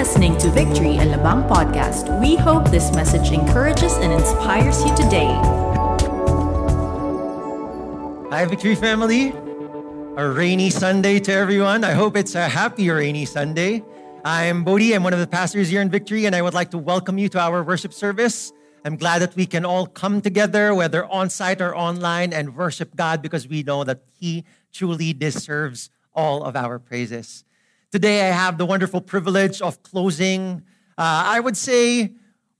listening to Victory Alabang podcast. We hope this message encourages and inspires you today. Hi, Victory family. A rainy Sunday to everyone. I hope it's a happy rainy Sunday. I'm Bodhi. I'm one of the pastors here in Victory, and I would like to welcome you to our worship service. I'm glad that we can all come together, whether on site or online, and worship God because we know that He truly deserves all of our praises. Today, I have the wonderful privilege of closing, uh, I would say,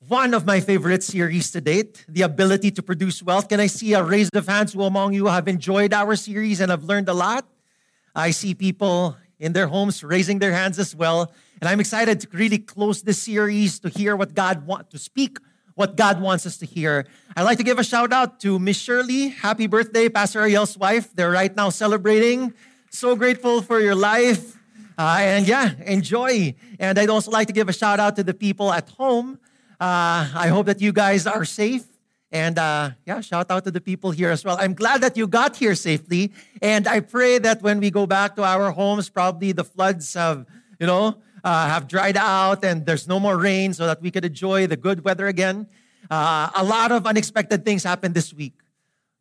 one of my favorite series to date, The Ability to Produce Wealth. Can I see a raise of hands who among you have enjoyed our series and have learned a lot? I see people in their homes raising their hands as well. And I'm excited to really close this series to hear what God wants to speak, what God wants us to hear. I'd like to give a shout out to Miss Shirley. Happy birthday, Pastor Ariel's wife. They're right now celebrating. So grateful for your life. Uh, and yeah, enjoy. And I'd also like to give a shout out to the people at home. Uh, I hope that you guys are safe. And uh, yeah, shout out to the people here as well. I'm glad that you got here safely. And I pray that when we go back to our homes, probably the floods have, you know, uh, have dried out and there's no more rain so that we could enjoy the good weather again. Uh, a lot of unexpected things happened this week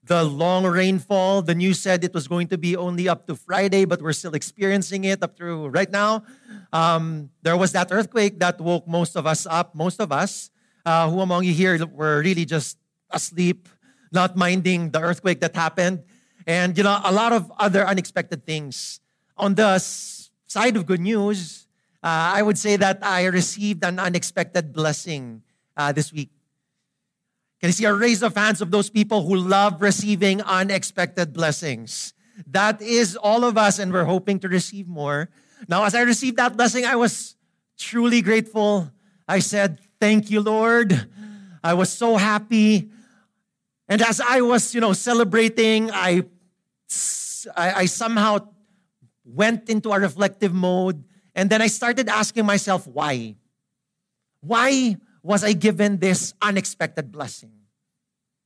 the long rainfall. The news said it was going to be only up to Friday, but we're still experiencing it up through right now. Um, there was that earthquake that woke most of us up, most of us. Uh, who among you here were really just asleep, not minding the earthquake that happened? And, you know, a lot of other unexpected things. On the side of good news, uh, I would say that I received an unexpected blessing uh, this week. Can you see a raise of hands of those people who love receiving unexpected blessings? That is all of us, and we're hoping to receive more. Now, as I received that blessing, I was truly grateful. I said, Thank you, Lord. I was so happy. And as I was, you know, celebrating, I, I, I somehow went into a reflective mode. And then I started asking myself, why? Why was I given this unexpected blessing?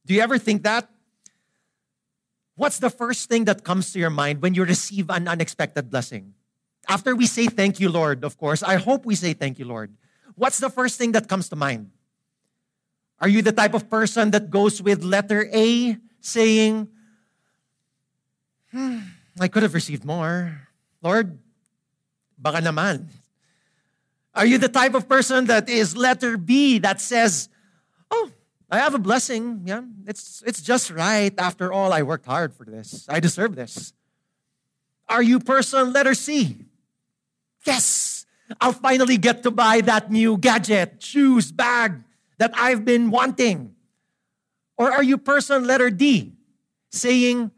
Do you ever think that? What's the first thing that comes to your mind when you receive an unexpected blessing? After we say thank you, Lord, of course, I hope we say thank you, Lord. What's the first thing that comes to mind? Are you the type of person that goes with letter A saying, hmm, I could have received more. Lord, baka naman. Are you the type of person that is letter B that says, Oh, I have a blessing. Yeah, it's, it's just right. After all, I worked hard for this. I deserve this. Are you person letter C? Yes, I'll finally get to buy that new gadget, shoes, bag that I've been wanting. Or are you person letter D saying,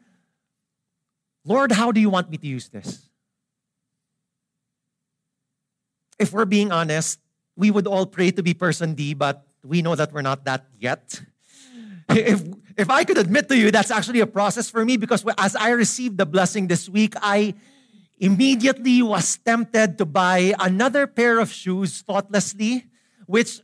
Lord, how do you want me to use this? If we're being honest, we would all pray to be person D, but we know that we're not that yet. If, if I could admit to you, that's actually a process for me because as I received the blessing this week, I immediately was tempted to buy another pair of shoes thoughtlessly, which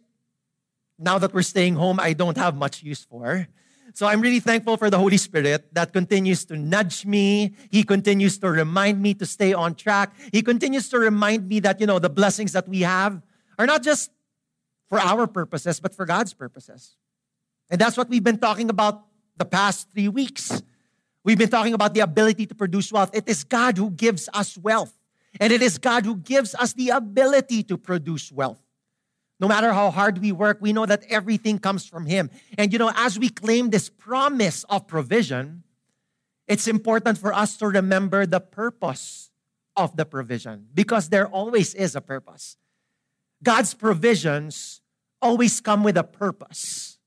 now that we're staying home, I don't have much use for. So I'm really thankful for the Holy Spirit that continues to nudge me. He continues to remind me to stay on track. He continues to remind me that, you know, the blessings that we have are not just for our purposes, but for God's purposes. And that's what we've been talking about the past three weeks. We've been talking about the ability to produce wealth. It is God who gives us wealth, and it is God who gives us the ability to produce wealth. No matter how hard we work, we know that everything comes from Him. And you know, as we claim this promise of provision, it's important for us to remember the purpose of the provision because there always is a purpose. God's provisions always come with a purpose.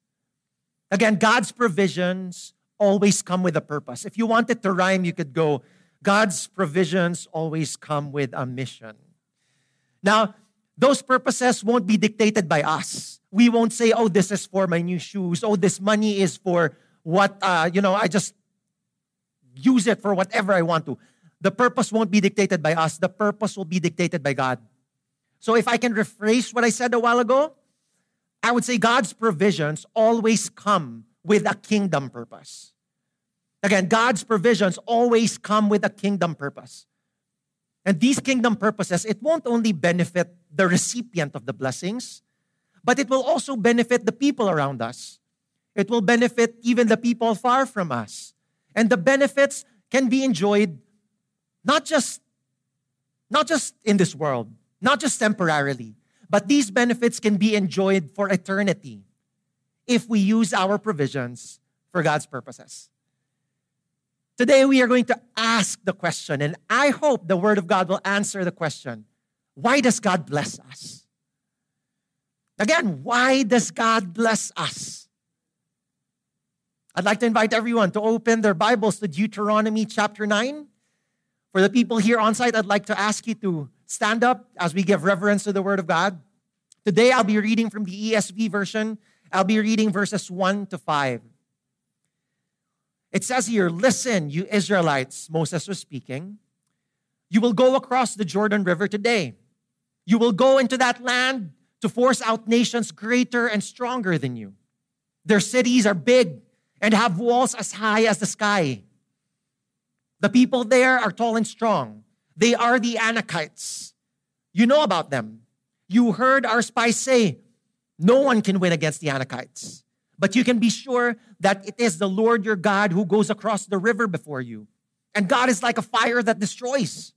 Again, God's provisions always come with a purpose. If you wanted to rhyme, you could go, God's provisions always come with a mission. Now, those purposes won't be dictated by us. We won't say, oh, this is for my new shoes. Oh, this money is for what, uh, you know, I just use it for whatever I want to. The purpose won't be dictated by us. The purpose will be dictated by God. So if I can rephrase what I said a while ago, I would say God's provisions always come with a kingdom purpose. Again, God's provisions always come with a kingdom purpose. And these kingdom purposes, it won't only benefit the recipient of the blessings, but it will also benefit the people around us. It will benefit even the people far from us. And the benefits can be enjoyed not just, not just in this world, not just temporarily, but these benefits can be enjoyed for eternity if we use our provisions for God's purposes. Today, we are going to ask the question, and I hope the Word of God will answer the question why does God bless us? Again, why does God bless us? I'd like to invite everyone to open their Bibles to Deuteronomy chapter 9. For the people here on site, I'd like to ask you to stand up as we give reverence to the Word of God. Today, I'll be reading from the ESV version. I'll be reading verses 1 to 5. It says here, Listen, you Israelites, Moses was speaking. You will go across the Jordan River today. You will go into that land to force out nations greater and stronger than you. Their cities are big and have walls as high as the sky. The people there are tall and strong. They are the Anakites. You know about them. You heard our spies say, No one can win against the Anakites. But you can be sure that it is the Lord your God who goes across the river before you. And God is like a fire that destroys.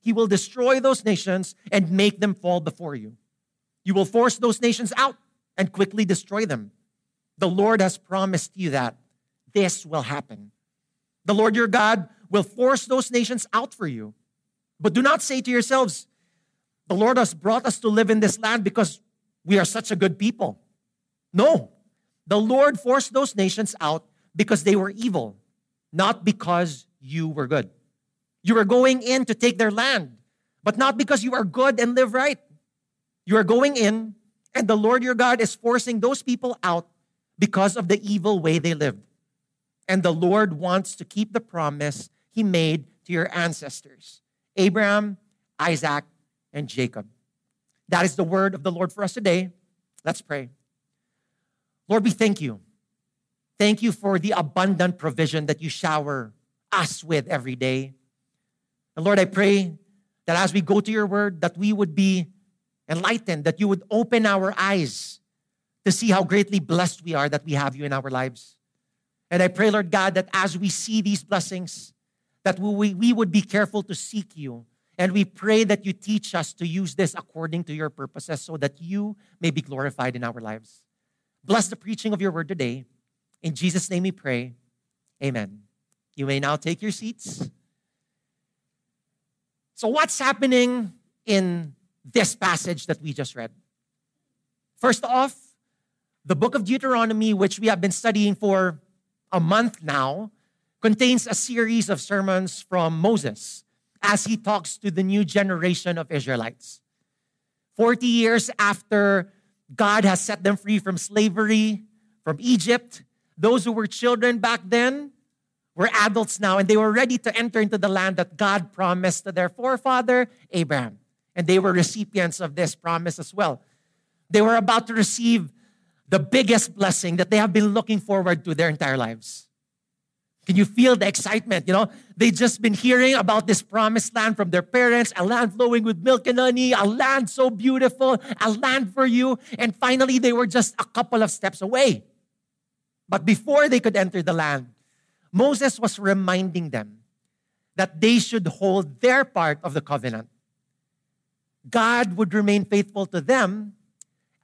He will destroy those nations and make them fall before you. You will force those nations out and quickly destroy them. The Lord has promised you that this will happen. The Lord your God will force those nations out for you. But do not say to yourselves, The Lord has brought us to live in this land because we are such a good people. No, the Lord forced those nations out because they were evil, not because you were good. You are going in to take their land, but not because you are good and live right. You are going in, and the Lord your God is forcing those people out because of the evil way they lived. And the Lord wants to keep the promise he made to your ancestors Abraham, Isaac, and Jacob. That is the word of the Lord for us today. Let's pray. Lord, we thank you. Thank you for the abundant provision that you shower us with every day. And Lord, I pray that as we go to your word, that we would be enlightened, that you would open our eyes to see how greatly blessed we are that we have you in our lives. And I pray, Lord God, that as we see these blessings, that we, we would be careful to seek you. And we pray that you teach us to use this according to your purposes so that you may be glorified in our lives. Bless the preaching of your word today. In Jesus' name we pray. Amen. You may now take your seats. So, what's happening in this passage that we just read? First off, the book of Deuteronomy, which we have been studying for a month now, contains a series of sermons from Moses as he talks to the new generation of Israelites. 40 years after God has set them free from slavery, from Egypt, those who were children back then were adults now, and they were ready to enter into the land that God promised to their forefather, Abraham. And they were recipients of this promise as well. They were about to receive the biggest blessing that they have been looking forward to their entire lives. Can you feel the excitement? You know, they just been hearing about this promised land from their parents, a land flowing with milk and honey, a land so beautiful, a land for you. And finally, they were just a couple of steps away. But before they could enter the land, Moses was reminding them that they should hold their part of the covenant. God would remain faithful to them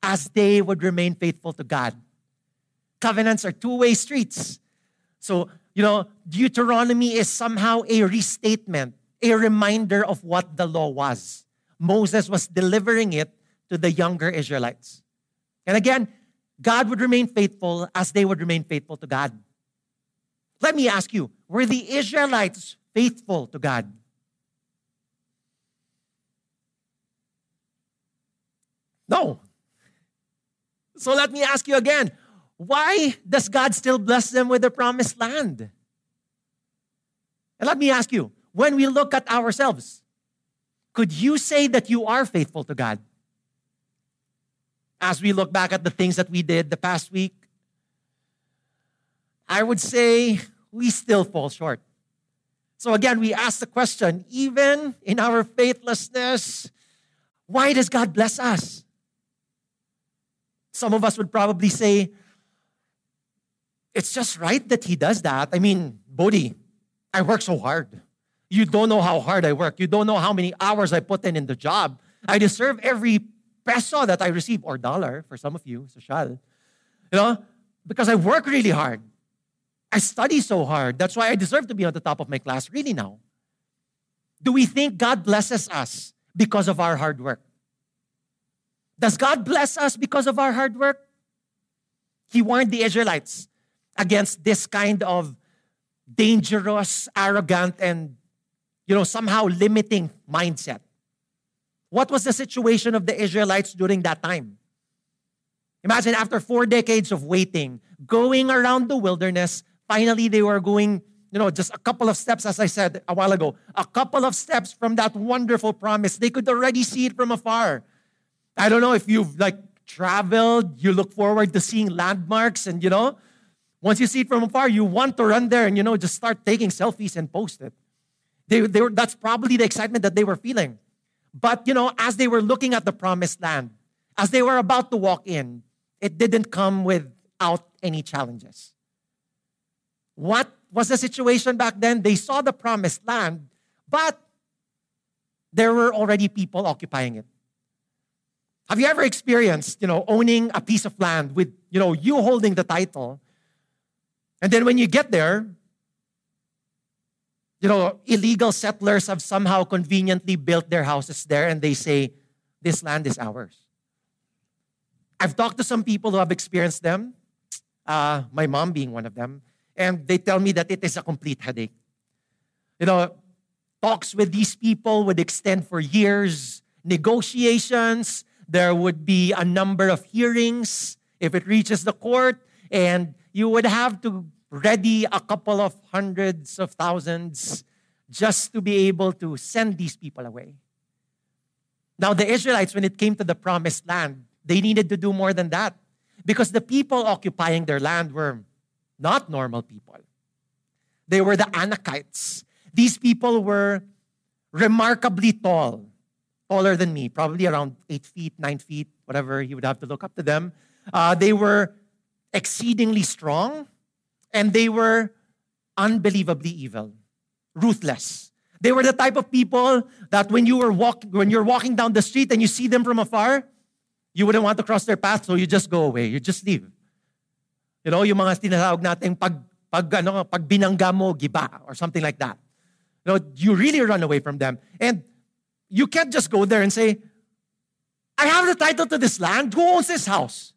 as they would remain faithful to God. Covenants are two way streets. So, you know, Deuteronomy is somehow a restatement, a reminder of what the law was. Moses was delivering it to the younger Israelites. And again, God would remain faithful as they would remain faithful to God. Let me ask you were the Israelites faithful to God? No. So let me ask you again why does God still bless them with the promised land? And let me ask you when we look at ourselves, could you say that you are faithful to God? As we look back at the things that we did the past week, I would say we still fall short. So again, we ask the question even in our faithlessness, why does God bless us? Some of us would probably say, it's just right that He does that. I mean, Bodhi, I work so hard. You don't know how hard I work. You don't know how many hours I put in in the job. I deserve every peso that I receive, or dollar for some of you, social. You know, because I work really hard. I study so hard. That's why I deserve to be on the top of my class, really now. Do we think God blesses us because of our hard work? Does God bless us because of our hard work? He warned the Israelites against this kind of dangerous, arrogant, and you know, somehow limiting mindset. What was the situation of the Israelites during that time? Imagine after four decades of waiting, going around the wilderness, finally they were going, you know, just a couple of steps, as I said a while ago, a couple of steps from that wonderful promise. They could already see it from afar. I don't know if you've like traveled, you look forward to seeing landmarks, and you know, once you see it from afar, you want to run there and you know, just start taking selfies and post it. They, they were, that's probably the excitement that they were feeling. But you know, as they were looking at the promised land, as they were about to walk in, it didn't come without any challenges. What was the situation back then? They saw the promised land, but there were already people occupying it. Have you ever experienced, you know, owning a piece of land with, you know, you holding the title? And then when you get there, you know, illegal settlers have somehow conveniently built their houses there and they say, this land is ours. I've talked to some people who have experienced them, uh, my mom being one of them and they tell me that it is a complete headache. You know, talks with these people would extend for years, negotiations, there would be a number of hearings if it reaches the court, and you would have to ready a couple of hundreds of thousands just to be able to send these people away. Now, the Israelites, when it came to the promised land, they needed to do more than that because the people occupying their land were not normal people. They were the Anakites. These people were remarkably tall, taller than me, probably around eight feet, nine feet, whatever you would have to look up to them. Uh, they were exceedingly strong, and they were unbelievably evil, ruthless. They were the type of people that when you were walk, when you're walking down the street and you see them from afar, you wouldn't want to cross their path, so you just go away. You just leave. You know, yung mga tinatawag natin pag, pag, ano, pag binangga mo, giba, or something like that. You know, you really run away from them. And you can't just go there and say, I have the title to this land. Who owns this house?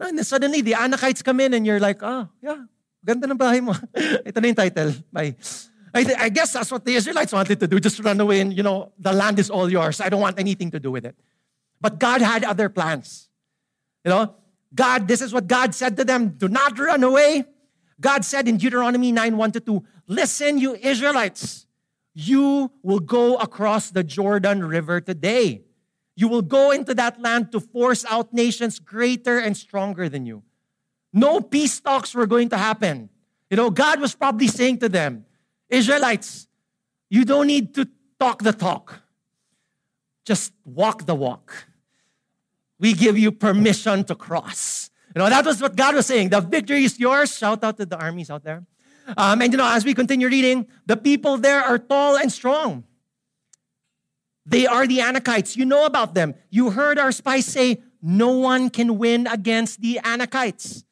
And then suddenly, the Anakites come in and you're like, oh, yeah, ganda ng bahay mo. Ito na yung title. Bye. I, th- I guess that's what the Israelites wanted to do, just run away and, you know, the land is all yours. I don't want anything to do with it. But God had other plans. You know, God, this is what God said to them do not run away. God said in Deuteronomy 9 1 to 2, Listen, you Israelites, you will go across the Jordan River today. You will go into that land to force out nations greater and stronger than you. No peace talks were going to happen. You know, God was probably saying to them, Israelites, you don't need to talk the talk, just walk the walk we give you permission to cross. You know, that was what God was saying. The victory is yours. Shout out to the armies out there. Um, and you know, as we continue reading, the people there are tall and strong. They are the Anakites. You know about them. You heard our spies say, no one can win against the Anakites.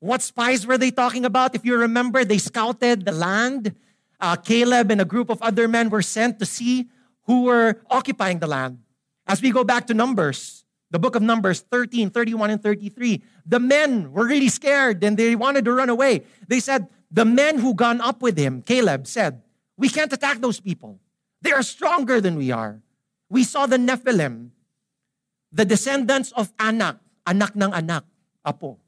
What spies were they talking about? If you remember, they scouted the land. Uh, Caleb and a group of other men were sent to see who were occupying the land. As we go back to Numbers, the book of Numbers 13, 31, and 33. The men were really scared and they wanted to run away. They said, The men who gone up with him, Caleb, said, We can't attack those people. They are stronger than we are. We saw the Nephilim, the descendants of Anak, anak ng anak, apo,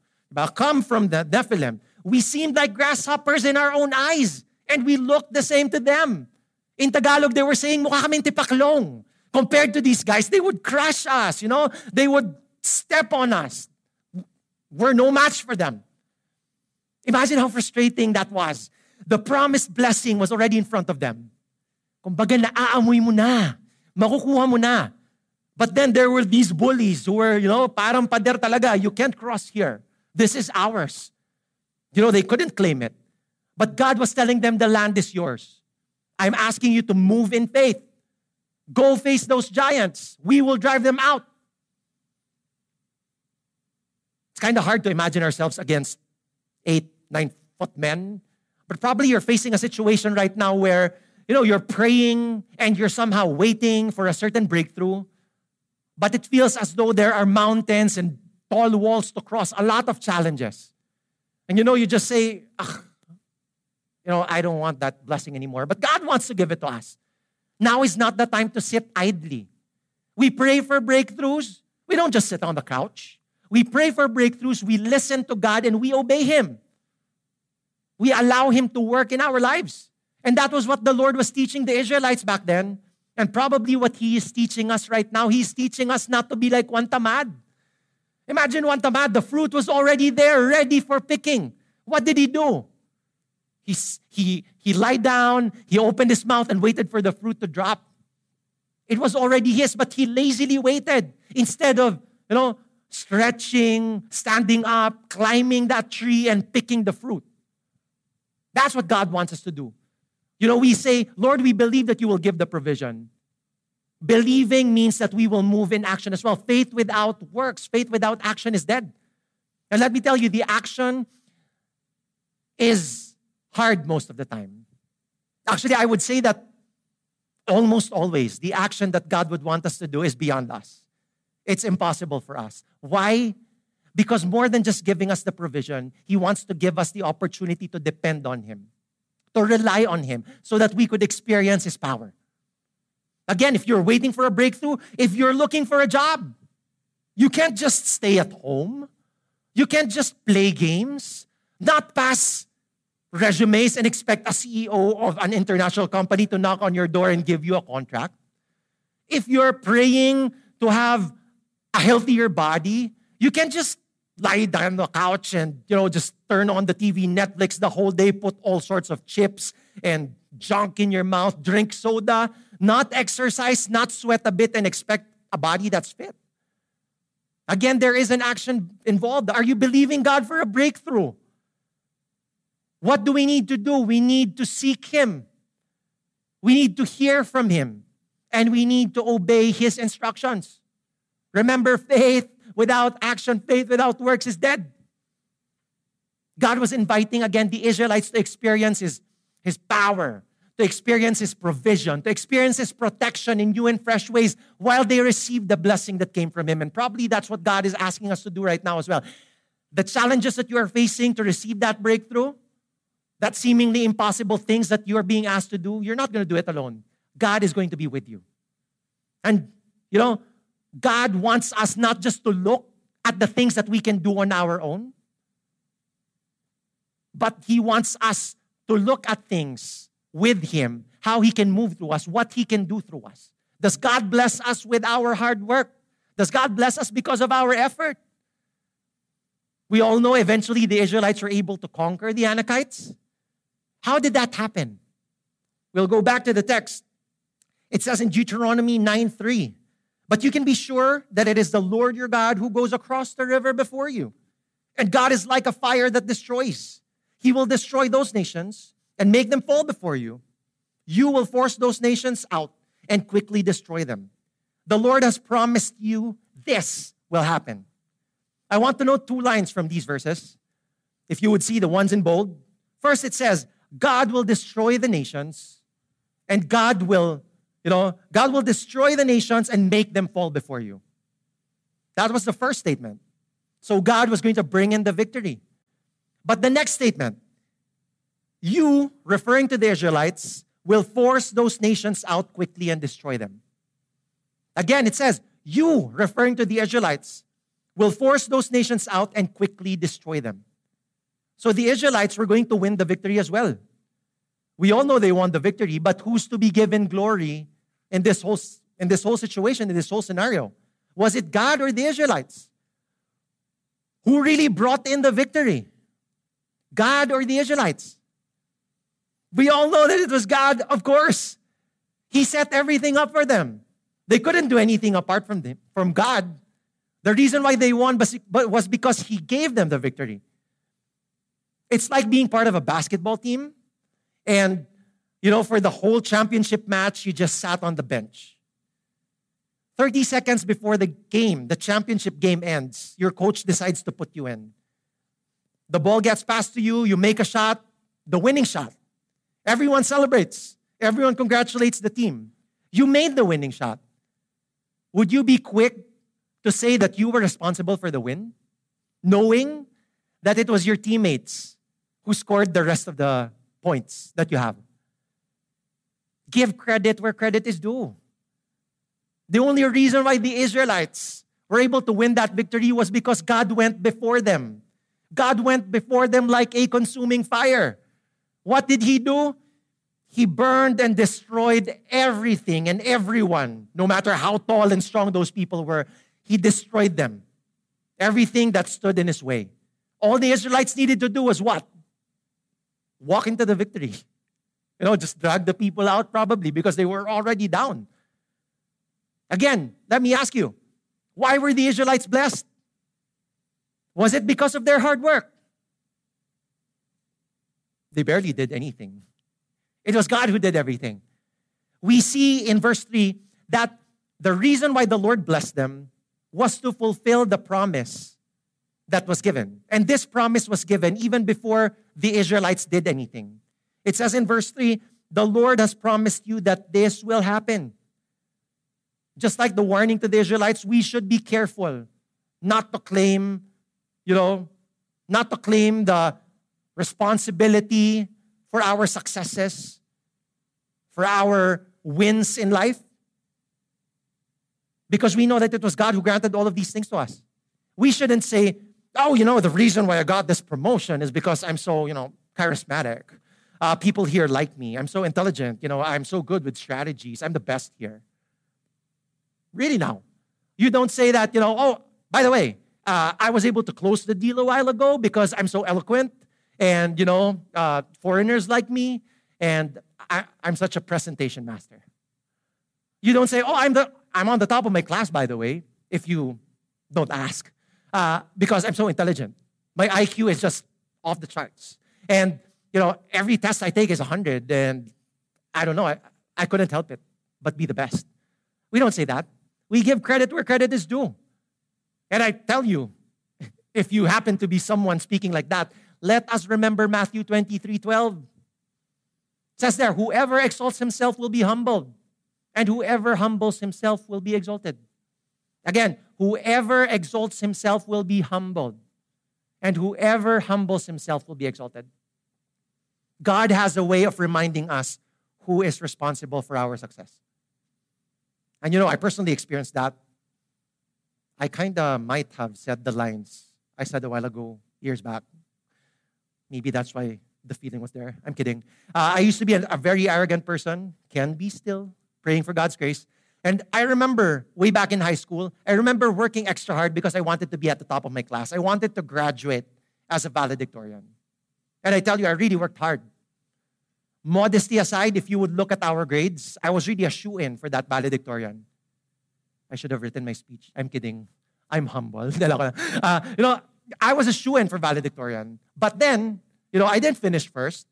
come from the Nephilim. We seemed like grasshoppers in our own eyes, and we looked the same to them. In Tagalog, they were saying, mukha kaming tipaklong. Compared to these guys, they would crush us, you know, they would step on us. We're no match for them. Imagine how frustrating that was. The promised blessing was already in front of them. Kumbaga, naaamoy mo na. Makukuha mo na. But then there were these bullies who were, you know, parang pader talaga. You can't cross here. This is ours. You know, they couldn't claim it. But God was telling them the land is yours. I'm asking you to move in faith. Go face those giants. We will drive them out. It's kind of hard to imagine ourselves against eight, nine foot men. But probably you're facing a situation right now where, you know, you're praying and you're somehow waiting for a certain breakthrough. But it feels as though there are mountains and tall walls to cross, a lot of challenges. And you know, you just say, you know, I don't want that blessing anymore. But God wants to give it to us. Now is not the time to sit idly. We pray for breakthroughs. We don't just sit on the couch. We pray for breakthroughs. We listen to God and we obey Him. We allow Him to work in our lives. And that was what the Lord was teaching the Israelites back then. And probably what He is teaching us right now. He's teaching us not to be like Juan Tamad. Imagine Juan Tamad, the fruit was already there, ready for picking. What did he do? He, he, he lied down, he opened his mouth and waited for the fruit to drop. It was already his, but he lazily waited instead of, you know, stretching, standing up, climbing that tree and picking the fruit. That's what God wants us to do. You know, we say, Lord, we believe that you will give the provision. Believing means that we will move in action as well. Faith without works, faith without action is dead. And let me tell you, the action is hard most of the time. Actually, I would say that almost always the action that God would want us to do is beyond us. It's impossible for us. Why? Because more than just giving us the provision, He wants to give us the opportunity to depend on Him, to rely on Him, so that we could experience His power. Again, if you're waiting for a breakthrough, if you're looking for a job, you can't just stay at home. You can't just play games, not pass resumes and expect a CEO of an international company to knock on your door and give you a contract. If you're praying to have a healthier body, you can't just lie down on the couch and you know just turn on the TV, Netflix the whole day, put all sorts of chips and junk in your mouth, drink soda, not exercise, not sweat a bit, and expect a body that's fit. Again, there is an action involved. Are you believing God for a breakthrough? What do we need to do? We need to seek Him. We need to hear from Him. And we need to obey His instructions. Remember, faith without action, faith without works is dead. God was inviting again the Israelites to experience His, his power, to experience His provision, to experience His protection in new and fresh ways while they receive the blessing that came from Him. And probably that's what God is asking us to do right now as well. The challenges that you are facing to receive that breakthrough, that seemingly impossible things that you are being asked to do, you're not going to do it alone. God is going to be with you. And, you know, God wants us not just to look at the things that we can do on our own, but He wants us to look at things with Him, how He can move through us, what He can do through us. Does God bless us with our hard work? Does God bless us because of our effort? We all know eventually the Israelites were able to conquer the Anakites. How did that happen? We'll go back to the text. It says in Deuteronomy 9 3, but you can be sure that it is the Lord your God who goes across the river before you. And God is like a fire that destroys. He will destroy those nations and make them fall before you. You will force those nations out and quickly destroy them. The Lord has promised you this will happen. I want to note two lines from these verses. If you would see the ones in bold. First, it says, God will destroy the nations, and God will, you know, God will destroy the nations and make them fall before you. That was the first statement. So God was going to bring in the victory. But the next statement, you, referring to the Israelites, will force those nations out quickly and destroy them. Again, it says, you, referring to the Israelites, will force those nations out and quickly destroy them. So the Israelites were going to win the victory as well. We all know they won the victory, but who's to be given glory in this whole, in this whole situation, in this whole scenario? Was it God or the Israelites? Who really brought in the victory? God or the Israelites? We all know that it was God, of course. He set everything up for them. They couldn't do anything apart from, them, from God. The reason why they won was because He gave them the victory. It's like being part of a basketball team, and you know, for the whole championship match, you just sat on the bench. 30 seconds before the game, the championship game ends, your coach decides to put you in. The ball gets passed to you, you make a shot, the winning shot. Everyone celebrates. Everyone congratulates the team. You made the winning shot. Would you be quick to say that you were responsible for the win, knowing that it was your teammates who scored the rest of the points that you have? Give credit where credit is due. The only reason why the Israelites were able to win that victory was because God went before them. God went before them like a consuming fire. What did He do? He burned and destroyed everything and everyone, no matter how tall and strong those people were. He destroyed them. Everything that stood in His way. All the Israelites needed to do was what? Walk into the victory. You know, just drag the people out probably because they were already down. Again, let me ask you why were the Israelites blessed? Was it because of their hard work? They barely did anything. It was God who did everything. We see in verse 3 that the reason why the Lord blessed them was to fulfill the promise that was given. And this promise was given even before the Israelites did anything. It says in verse 3 the Lord has promised you that this will happen. Just like the warning to the Israelites, we should be careful not to claim, you know, not to claim the responsibility for our successes, for our wins in life. Because we know that it was God who granted all of these things to us. We shouldn't say, oh, you know, the reason why I got this promotion is because I'm so, you know, charismatic uh, people here like me. I'm so intelligent. You know, I'm so good with strategies. I'm the best here. Really now. You don't say that, you know, oh, by the way, uh, I was able to close the deal a while ago because I'm so eloquent and, you know, uh, foreigners like me and I, I'm such a presentation master. You don't say, oh, I'm, the, I'm on the top of my class, by the way, if you don't ask, uh, because I'm so intelligent. My IQ is just off the charts. And you know, every test I take is 100, and I don't know, I, I couldn't help it but be the best. We don't say that. We give credit where credit is due. And I tell you, if you happen to be someone speaking like that, let us remember Matthew 23 12. It says there, whoever exalts himself will be humbled, and whoever humbles himself will be exalted. Again, whoever exalts himself will be humbled, and whoever humbles himself will be exalted. God has a way of reminding us who is responsible for our success. And you know, I personally experienced that. I kind of might have said the lines I said a while ago, years back. Maybe that's why the feeling was there. I'm kidding. Uh, I used to be a, a very arrogant person, can be still, praying for God's grace. And I remember way back in high school, I remember working extra hard because I wanted to be at the top of my class. I wanted to graduate as a valedictorian. And I tell you, I really worked hard. Modesty aside, if you would look at our grades, I was really a shoe in for that valedictorian. I should have written my speech. I'm kidding. I'm humble. uh, you know, I was a shoe in for valedictorian. But then, you know, I didn't finish first.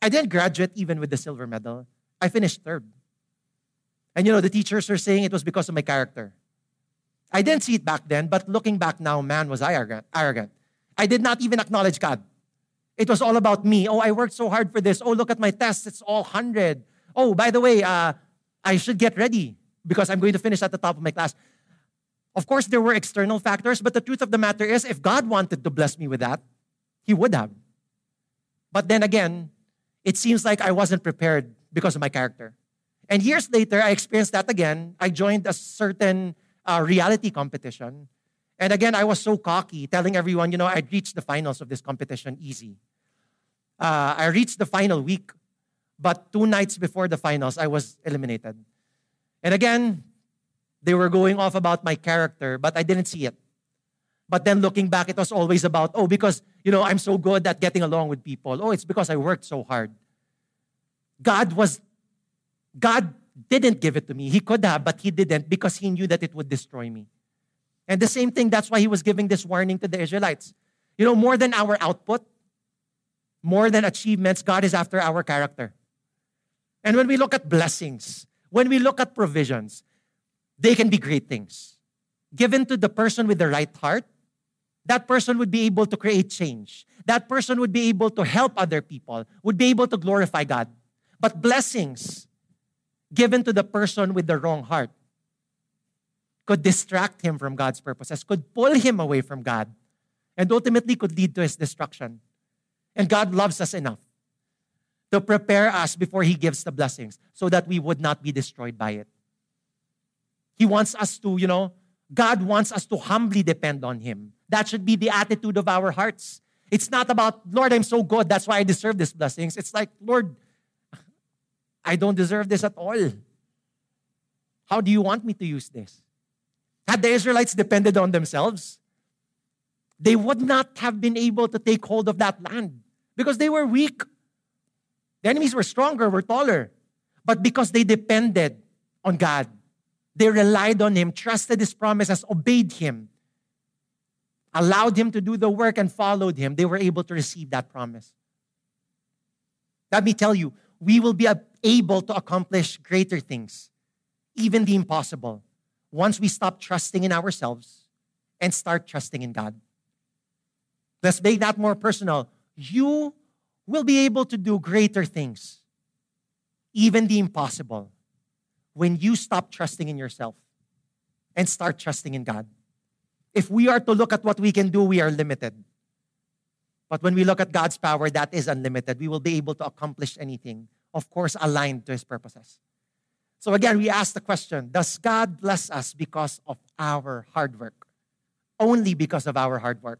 I didn't graduate even with the silver medal. I finished third. And you know, the teachers were saying it was because of my character. I didn't see it back then, but looking back now, man, was I arrogant. arrogant. I did not even acknowledge God. It was all about me. Oh, I worked so hard for this. Oh, look at my tests. It's all 100. Oh, by the way, uh, I should get ready because I'm going to finish at the top of my class. Of course, there were external factors, but the truth of the matter is, if God wanted to bless me with that, He would have. But then again, it seems like I wasn't prepared because of my character. And years later, I experienced that again. I joined a certain uh, reality competition and again, I was so cocky, telling everyone, you know, I'd reached the finals of this competition easy. Uh, I reached the final week, but two nights before the finals, I was eliminated. And again, they were going off about my character, but I didn't see it. But then looking back, it was always about, oh, because, you know, I'm so good at getting along with people. Oh, it's because I worked so hard. God was, God didn't give it to me. He could have, but he didn't because he knew that it would destroy me. And the same thing, that's why he was giving this warning to the Israelites. You know, more than our output, more than achievements, God is after our character. And when we look at blessings, when we look at provisions, they can be great things. Given to the person with the right heart, that person would be able to create change. That person would be able to help other people, would be able to glorify God. But blessings given to the person with the wrong heart could distract him from God's purposes, could pull him away from God, and ultimately could lead to his destruction. And God loves us enough to prepare us before he gives the blessings so that we would not be destroyed by it. He wants us to, you know, God wants us to humbly depend on him. That should be the attitude of our hearts. It's not about, Lord, I'm so good, that's why I deserve these blessings. It's like, Lord, I don't deserve this at all. How do you want me to use this? Had the Israelites depended on themselves, they would not have been able to take hold of that land because they were weak. The enemies were stronger, were taller. But because they depended on God, they relied on Him, trusted His promises, obeyed Him, allowed Him to do the work, and followed Him, they were able to receive that promise. Let me tell you, we will be able to accomplish greater things, even the impossible, once we stop trusting in ourselves and start trusting in God. Let's make that more personal. You will be able to do greater things, even the impossible, when you stop trusting in yourself and start trusting in God. If we are to look at what we can do, we are limited. But when we look at God's power, that is unlimited. We will be able to accomplish anything, of course, aligned to His purposes. So again, we ask the question Does God bless us because of our hard work? Only because of our hard work.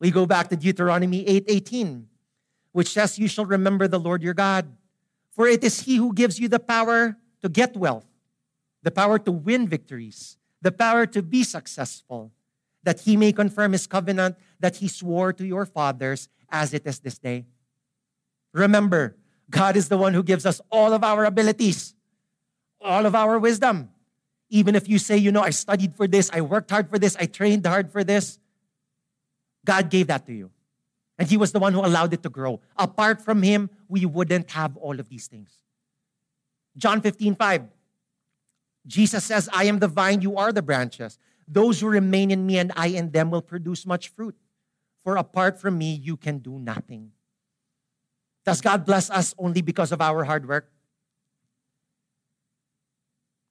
We go back to Deuteronomy 8:18, which says, You shall remember the Lord your God, for it is He who gives you the power to get wealth, the power to win victories, the power to be successful, that He may confirm His covenant that He swore to your fathers as it is this day. Remember, God is the one who gives us all of our abilities, all of our wisdom. Even if you say, you know, I studied for this, I worked hard for this, I trained hard for this, God gave that to you. And He was the one who allowed it to grow. Apart from Him, we wouldn't have all of these things. John 15, 5. Jesus says, I am the vine, you are the branches. Those who remain in me and I in them will produce much fruit. For apart from me, you can do nothing. Does God bless us only because of our hard work?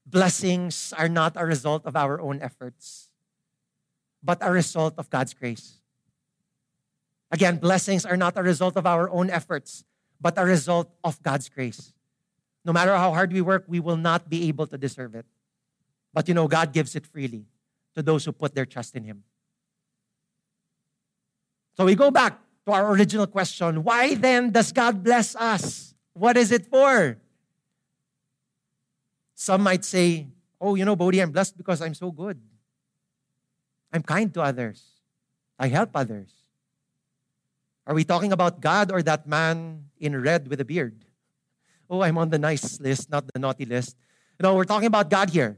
Blessings are not a result of our own efforts, but a result of God's grace. Again, blessings are not a result of our own efforts, but a result of God's grace. No matter how hard we work, we will not be able to deserve it. But you know, God gives it freely to those who put their trust in Him. So we go back to our original question why then does God bless us? What is it for? Some might say, oh, you know, Bodhi, I'm blessed because I'm so good. I'm kind to others. I help others. Are we talking about God or that man in red with a beard? Oh, I'm on the nice list, not the naughty list. No, we're talking about God here.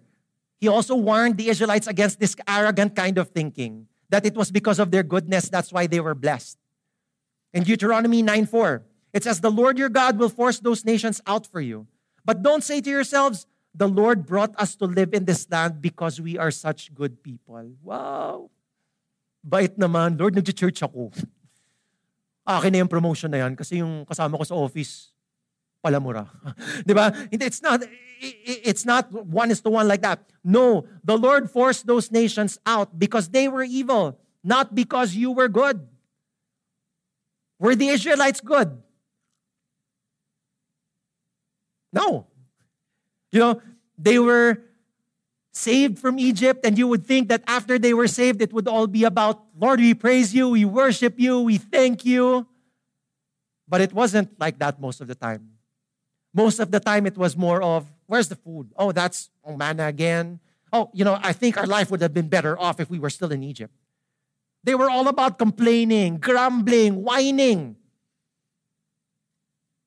He also warned the Israelites against this arrogant kind of thinking that it was because of their goodness that's why they were blessed. In Deuteronomy 9 4, it says, The Lord your God will force those nations out for you. But don't say to yourselves, The Lord brought us to live in this land because we are such good people. Wow! Bait naman. Lord, nag-church ako. akin na yung promotion na yan kasi yung kasama ko sa office, palamura. Di ba? It's not, it's not one is to one like that. No, the Lord forced those nations out because they were evil, not because you were good. Were the Israelites good? No. You know, they were saved from Egypt, and you would think that after they were saved, it would all be about, Lord, we praise you, we worship you, we thank you. But it wasn't like that most of the time. Most of the time, it was more of, where's the food? Oh, that's oh, manna again. Oh, you know, I think our life would have been better off if we were still in Egypt. They were all about complaining, grumbling, whining.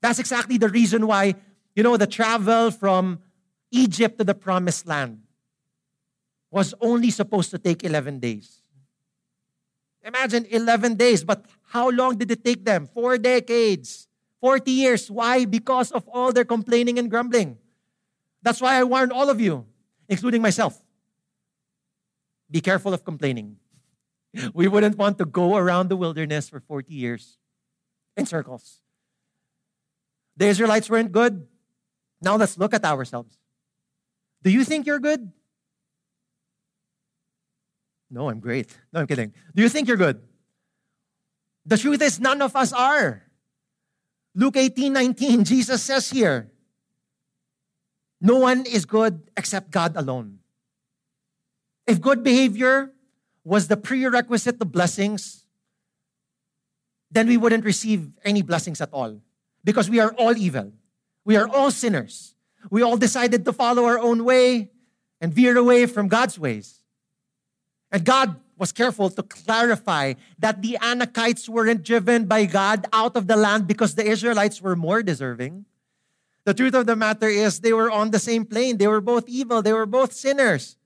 That's exactly the reason why, you know, the travel from Egypt to the promised land was only supposed to take 11 days. Imagine 11 days, but how long did it take them? Four decades, 40 years. Why? Because of all their complaining and grumbling. That's why I warn all of you, including myself. Be careful of complaining. We wouldn't want to go around the wilderness for 40 years in circles. The Israelites weren't good. Now let's look at ourselves. Do you think you're good? No, I'm great. No, I'm kidding. Do you think you're good? The truth is, none of us are. Luke 18 19, Jesus says here, No one is good except God alone. If good behavior was the prerequisite to blessings, then we wouldn't receive any blessings at all because we are all evil. We are all sinners. We all decided to follow our own way and veer away from God's ways. And God was careful to clarify that the Anakites weren't driven by God out of the land because the Israelites were more deserving. The truth of the matter is, they were on the same plane. They were both evil, they were both sinners.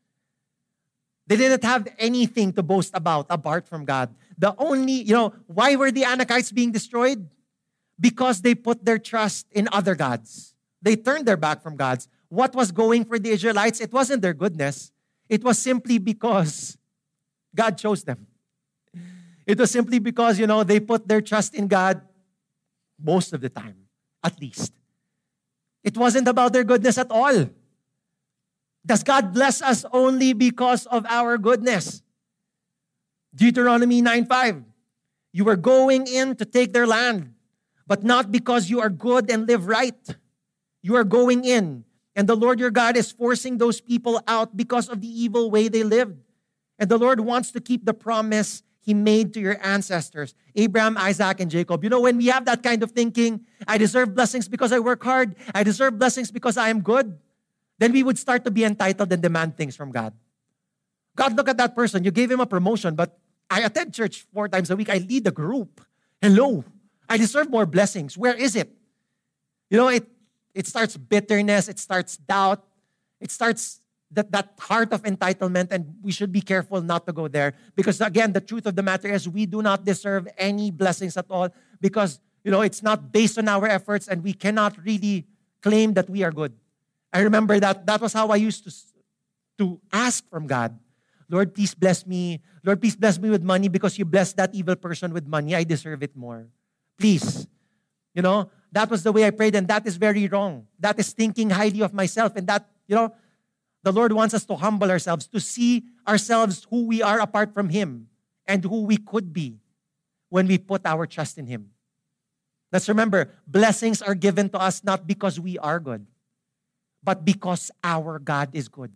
They didn't have anything to boast about apart from God. The only, you know, why were the Anakites being destroyed? Because they put their trust in other gods. They turned their back from God's. What was going for the Israelites? It wasn't their goodness. It was simply because God chose them. It was simply because, you know, they put their trust in God most of the time, at least. It wasn't about their goodness at all. Does God bless us only because of our goodness? Deuteronomy 9:5. You are going in to take their land, but not because you are good and live right. You are going in, and the Lord your God is forcing those people out because of the evil way they lived. And the Lord wants to keep the promise he made to your ancestors, Abraham, Isaac, and Jacob. You know, when we have that kind of thinking, I deserve blessings because I work hard, I deserve blessings because I am good then we would start to be entitled and demand things from God. God, look at that person. You gave him a promotion, but I attend church four times a week. I lead a group. Hello. I deserve more blessings. Where is it? You know, it, it starts bitterness, it starts doubt, it starts that, that heart of entitlement, and we should be careful not to go there. Because again, the truth of the matter is we do not deserve any blessings at all because you know it's not based on our efforts, and we cannot really claim that we are good. I remember that that was how I used to, to ask from God. Lord, please bless me. Lord, please bless me with money because you blessed that evil person with money. I deserve it more. Please. You know, that was the way I prayed, and that is very wrong. That is thinking highly of myself. And that, you know, the Lord wants us to humble ourselves, to see ourselves who we are apart from Him and who we could be when we put our trust in Him. Let's remember, blessings are given to us not because we are good, but because our God is good.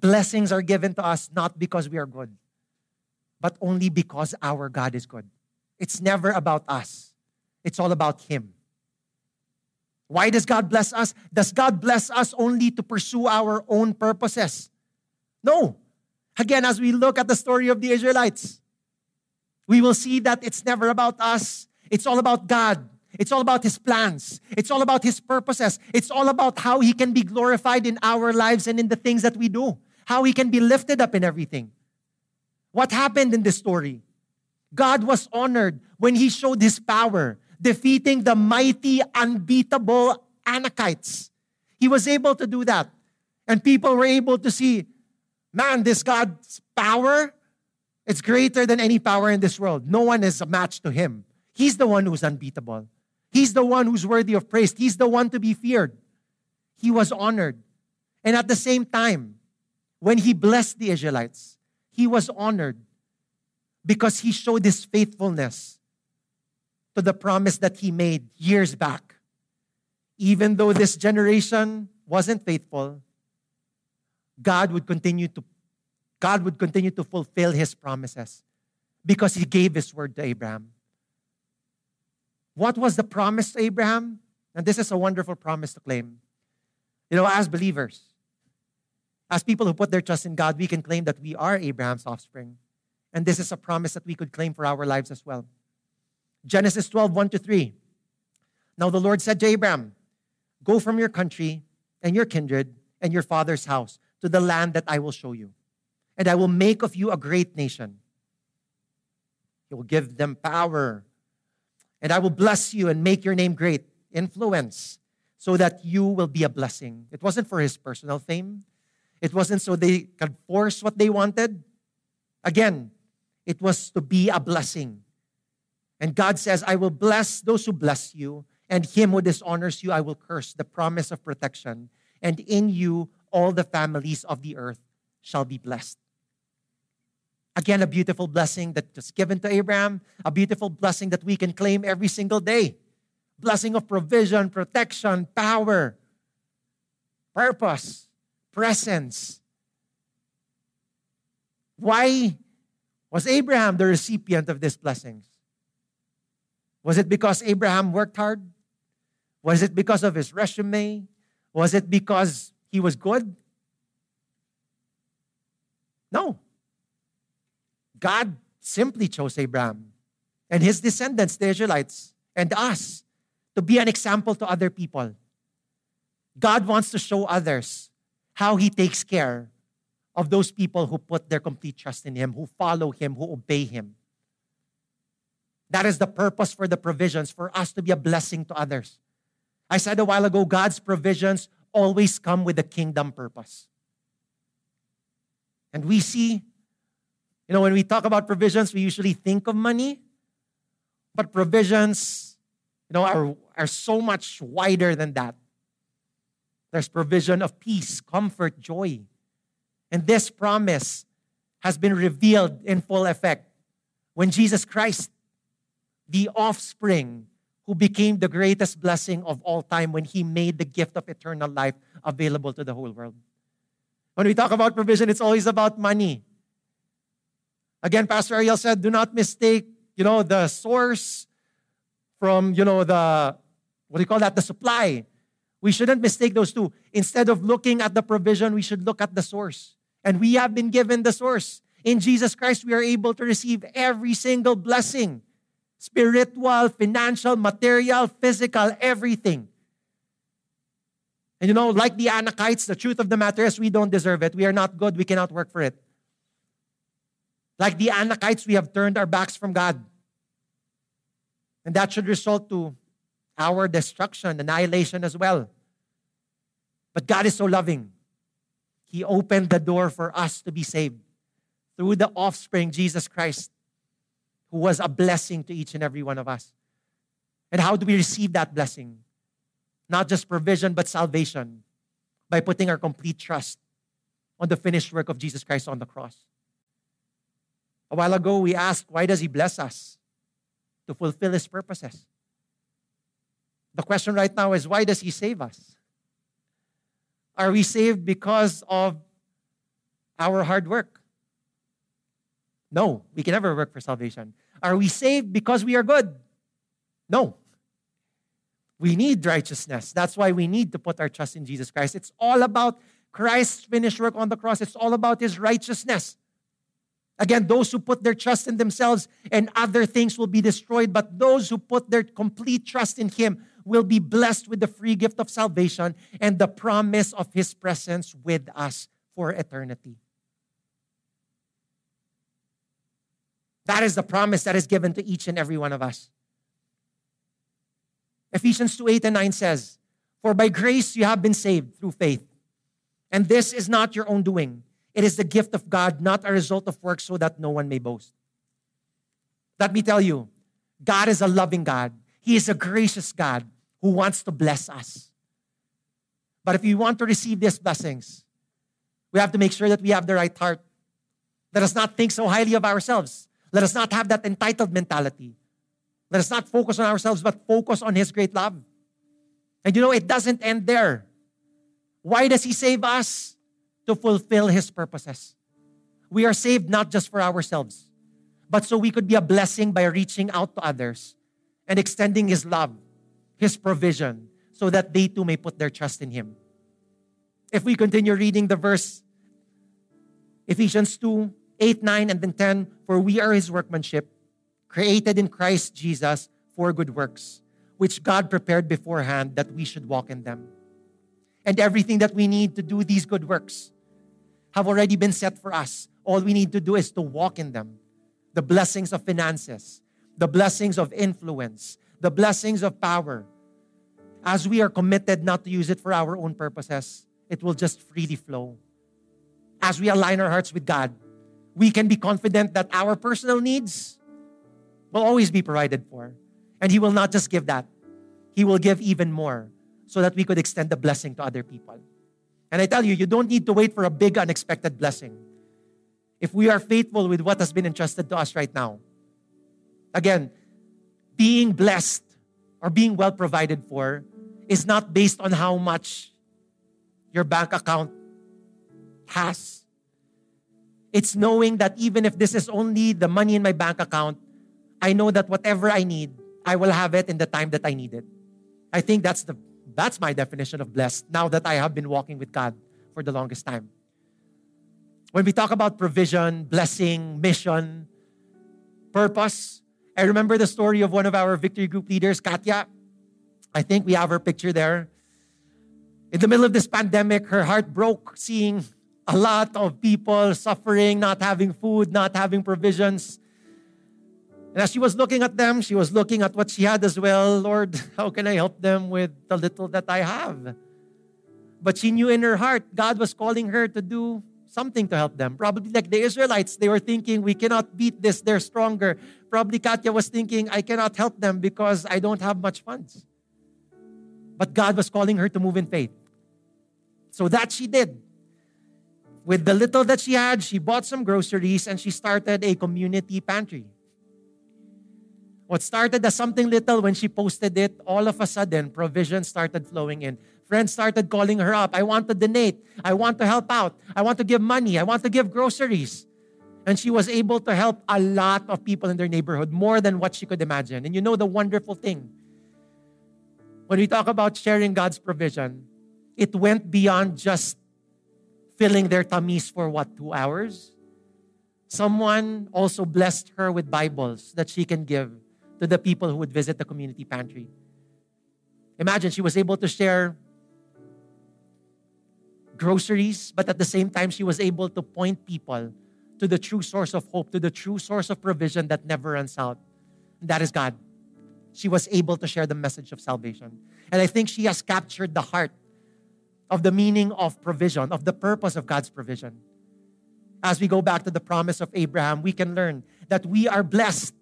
Blessings are given to us not because we are good, but only because our God is good. It's never about us, it's all about Him. Why does God bless us? Does God bless us only to pursue our own purposes? No. Again, as we look at the story of the Israelites, we will see that it's never about us, it's all about God. It's all about His plans. It's all about His purposes. It's all about how He can be glorified in our lives and in the things that we do, how He can be lifted up in everything. What happened in this story? God was honored when He showed His power, defeating the mighty, unbeatable Anakites. He was able to do that. And people were able to see, man, this God's power, it's greater than any power in this world. No one is a match to Him. He's the one who's unbeatable. He's the one who's worthy of praise. He's the one to be feared. He was honored. And at the same time, when he blessed the Israelites, he was honored because he showed his faithfulness to the promise that he made years back. Even though this generation wasn't faithful, God would continue to God would continue to fulfill his promises because he gave his word to Abraham. What was the promise to Abraham? And this is a wonderful promise to claim. You know, as believers, as people who put their trust in God, we can claim that we are Abraham's offspring. And this is a promise that we could claim for our lives as well. Genesis 12, 1 to 3. Now the Lord said to Abraham, Go from your country and your kindred and your father's house to the land that I will show you. And I will make of you a great nation. He will give them power. And I will bless you and make your name great, influence, so that you will be a blessing. It wasn't for his personal fame, it wasn't so they could force what they wanted. Again, it was to be a blessing. And God says, I will bless those who bless you, and him who dishonors you, I will curse. The promise of protection. And in you, all the families of the earth shall be blessed. Again, a beautiful blessing that was given to Abraham, a beautiful blessing that we can claim every single day. Blessing of provision, protection, power, purpose, presence. Why was Abraham the recipient of these blessings? Was it because Abraham worked hard? Was it because of his resume? Was it because he was good? No. God simply chose Abraham and his descendants, the Israelites, and us to be an example to other people. God wants to show others how he takes care of those people who put their complete trust in him, who follow him, who obey him. That is the purpose for the provisions, for us to be a blessing to others. I said a while ago, God's provisions always come with a kingdom purpose. And we see, you know, when we talk about provisions, we usually think of money, but provisions, you know, are, are so much wider than that. There's provision of peace, comfort, joy. And this promise has been revealed in full effect when Jesus Christ, the offspring who became the greatest blessing of all time when he made the gift of eternal life available to the whole world. When we talk about provision, it's always about money. Again, Pastor Ariel said, do not mistake, you know, the source from, you know, the, what do you call that, the supply. We shouldn't mistake those two. Instead of looking at the provision, we should look at the source. And we have been given the source. In Jesus Christ, we are able to receive every single blessing spiritual, financial, material, physical, everything. And you know, like the Anakites, the truth of the matter is we don't deserve it. We are not good. We cannot work for it. Like the Anakites, we have turned our backs from God. And that should result to our destruction, annihilation as well. But God is so loving. He opened the door for us to be saved through the offspring, Jesus Christ who was a blessing to each and every one of us. And how do we receive that blessing? Not just provision, but salvation by putting our complete trust on the finished work of Jesus Christ on the cross. A while ago, we asked, why does He bless us? To fulfill His purposes. The question right now is, why does He save us? Are we saved because of our hard work? No, we can never work for salvation. Are we saved because we are good? No. We need righteousness. That's why we need to put our trust in Jesus Christ. It's all about Christ's finished work on the cross, it's all about his righteousness. Again, those who put their trust in themselves and other things will be destroyed, but those who put their complete trust in him will be blessed with the free gift of salvation and the promise of his presence with us for eternity. That is the promise that is given to each and every one of us. Ephesians 2 8 and 9 says, For by grace you have been saved through faith. And this is not your own doing, it is the gift of God, not a result of works, so that no one may boast. Let me tell you, God is a loving God. He is a gracious God who wants to bless us. But if we want to receive these blessings, we have to make sure that we have the right heart. Let us not think so highly of ourselves. Let us not have that entitled mentality. Let us not focus on ourselves, but focus on His great love. And you know, it doesn't end there. Why does He save us? To fulfill His purposes. We are saved not just for ourselves, but so we could be a blessing by reaching out to others and extending His love, His provision, so that they too may put their trust in Him. If we continue reading the verse, Ephesians 2 8, 9, and then 10, for we are his workmanship, created in Christ Jesus for good works, which God prepared beforehand that we should walk in them. And everything that we need to do these good works have already been set for us. All we need to do is to walk in them. The blessings of finances, the blessings of influence, the blessings of power. As we are committed not to use it for our own purposes, it will just freely flow. As we align our hearts with God, we can be confident that our personal needs will always be provided for. And He will not just give that, He will give even more so that we could extend the blessing to other people. And I tell you, you don't need to wait for a big unexpected blessing. If we are faithful with what has been entrusted to us right now, again, being blessed or being well provided for is not based on how much your bank account has. It's knowing that even if this is only the money in my bank account, I know that whatever I need, I will have it in the time that I need it. I think that's the that's my definition of blessed now that I have been walking with God for the longest time. When we talk about provision, blessing, mission, purpose, I remember the story of one of our victory group leaders, Katya. I think we have her picture there. In the middle of this pandemic, her heart broke seeing a lot of people suffering, not having food, not having provisions. And as she was looking at them, she was looking at what she had as well. Lord, how can I help them with the little that I have? But she knew in her heart God was calling her to do something to help them. Probably like the Israelites, they were thinking, we cannot beat this, they're stronger. Probably Katya was thinking, I cannot help them because I don't have much funds. But God was calling her to move in faith. So that she did. With the little that she had, she bought some groceries and she started a community pantry. What started as something little when she posted it, all of a sudden, provision started flowing in. Friends started calling her up. I want to donate. I want to help out. I want to give money. I want to give groceries. And she was able to help a lot of people in their neighborhood, more than what she could imagine. And you know the wonderful thing? When we talk about sharing God's provision, it went beyond just filling their tummies for what, two hours? Someone also blessed her with Bibles that she can give to the people who would visit the community pantry. Imagine she was able to share groceries, but at the same time, she was able to point people to the true source of hope, to the true source of provision that never runs out. And that is God. She was able to share the message of salvation. And I think she has captured the heart of the meaning of provision, of the purpose of God's provision. As we go back to the promise of Abraham, we can learn that we are blessed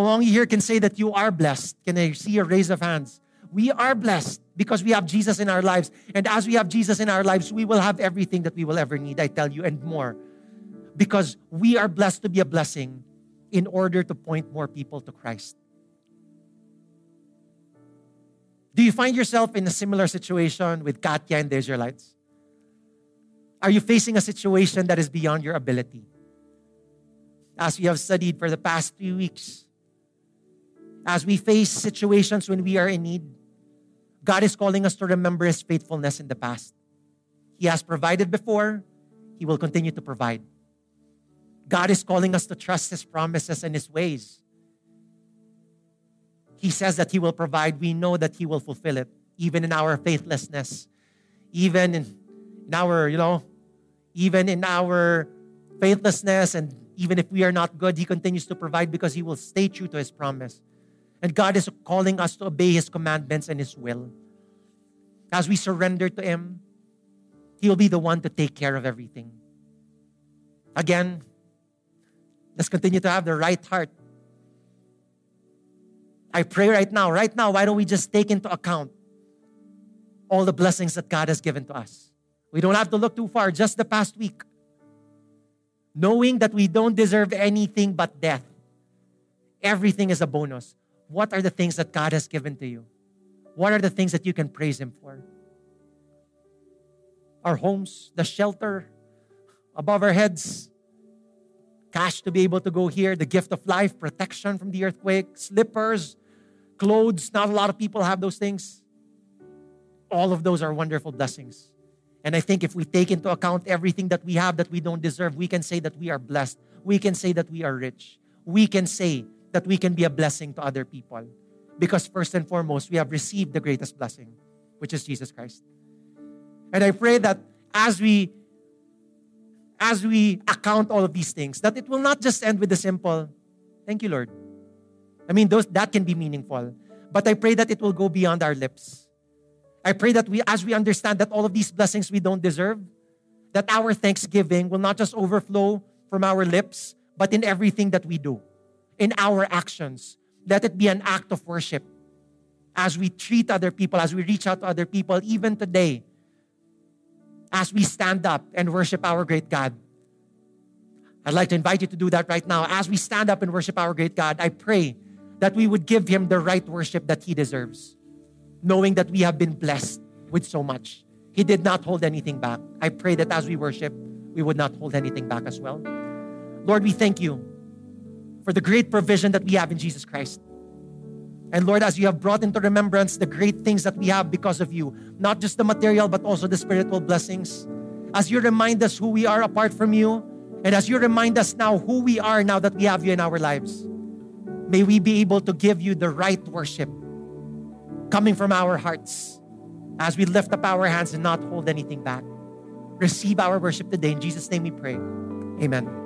among you here can say that you are blessed? Can I see a raise of hands? We are blessed because we have Jesus in our lives. And as we have Jesus in our lives, we will have everything that we will ever need, I tell you, and more. Because we are blessed to be a blessing in order to point more people to Christ. Do you find yourself in a similar situation with Katya and the Israelites? Are you facing a situation that is beyond your ability? As we have studied for the past few weeks, as we face situations when we are in need, God is calling us to remember His faithfulness in the past. He has provided before, He will continue to provide. God is calling us to trust His promises and His ways. He says that He will provide. We know that He will fulfill it, even in our faithlessness, even in, in our, you know, even in our faithlessness, and even if we are not good, He continues to provide because He will stay true to His promise. And God is calling us to obey His commandments and His will. As we surrender to Him, He'll be the one to take care of everything. Again, let's continue to have the right heart. I pray right now, right now, why don't we just take into account all the blessings that God has given to us? We don't have to look too far, just the past week. Knowing that we don't deserve anything but death. Everything is a bonus what are the things that God has given to you? What are the things that you can praise Him for? Our homes, the shelter above our heads, cash to be able to go here, the gift of life, protection from the earthquake, slippers, clothes. Not a lot of people have those things. All of those are wonderful blessings. And I think if we take into account everything that we have that we don't deserve, we can say that we are blessed. We can say that we are rich. We can say that we can be a blessing to other people. because first and foremost, we have received the greatest blessing, which is Jesus Christ. And I pray that as we as we account all of these things, that it will not just end with the simple, thank you, Lord. I mean, those that can be meaningful. But I pray that it will go beyond our lips. I pray that we, as we understand that all of these blessings we don't deserve, that our thanksgiving will not just overflow from our lips, but in everything that we do, in our actions. Let it be an act of worship as we treat other people, as we reach out to other people, even today, as we stand up and worship our great God. I'd like to invite you to do that right now. As we stand up and worship our great God, I pray that we would give him the right worship that he deserves, knowing that we have been blessed with so much. He did not hold anything back. I pray that as we worship, we would not hold anything back as well. Lord, we thank you for the great provision that we have in Jesus Christ. And Lord, as you have brought into remembrance the great things that we have because of you, not just the material, but also the spiritual blessings, as you remind us who we are apart from you, and as you remind us now who we are now that we have you in our lives, may we be able to give you the right worship coming from our hearts as we lift up our hands and not hold anything back. Receive our worship today. In Jesus' name we pray. Amen.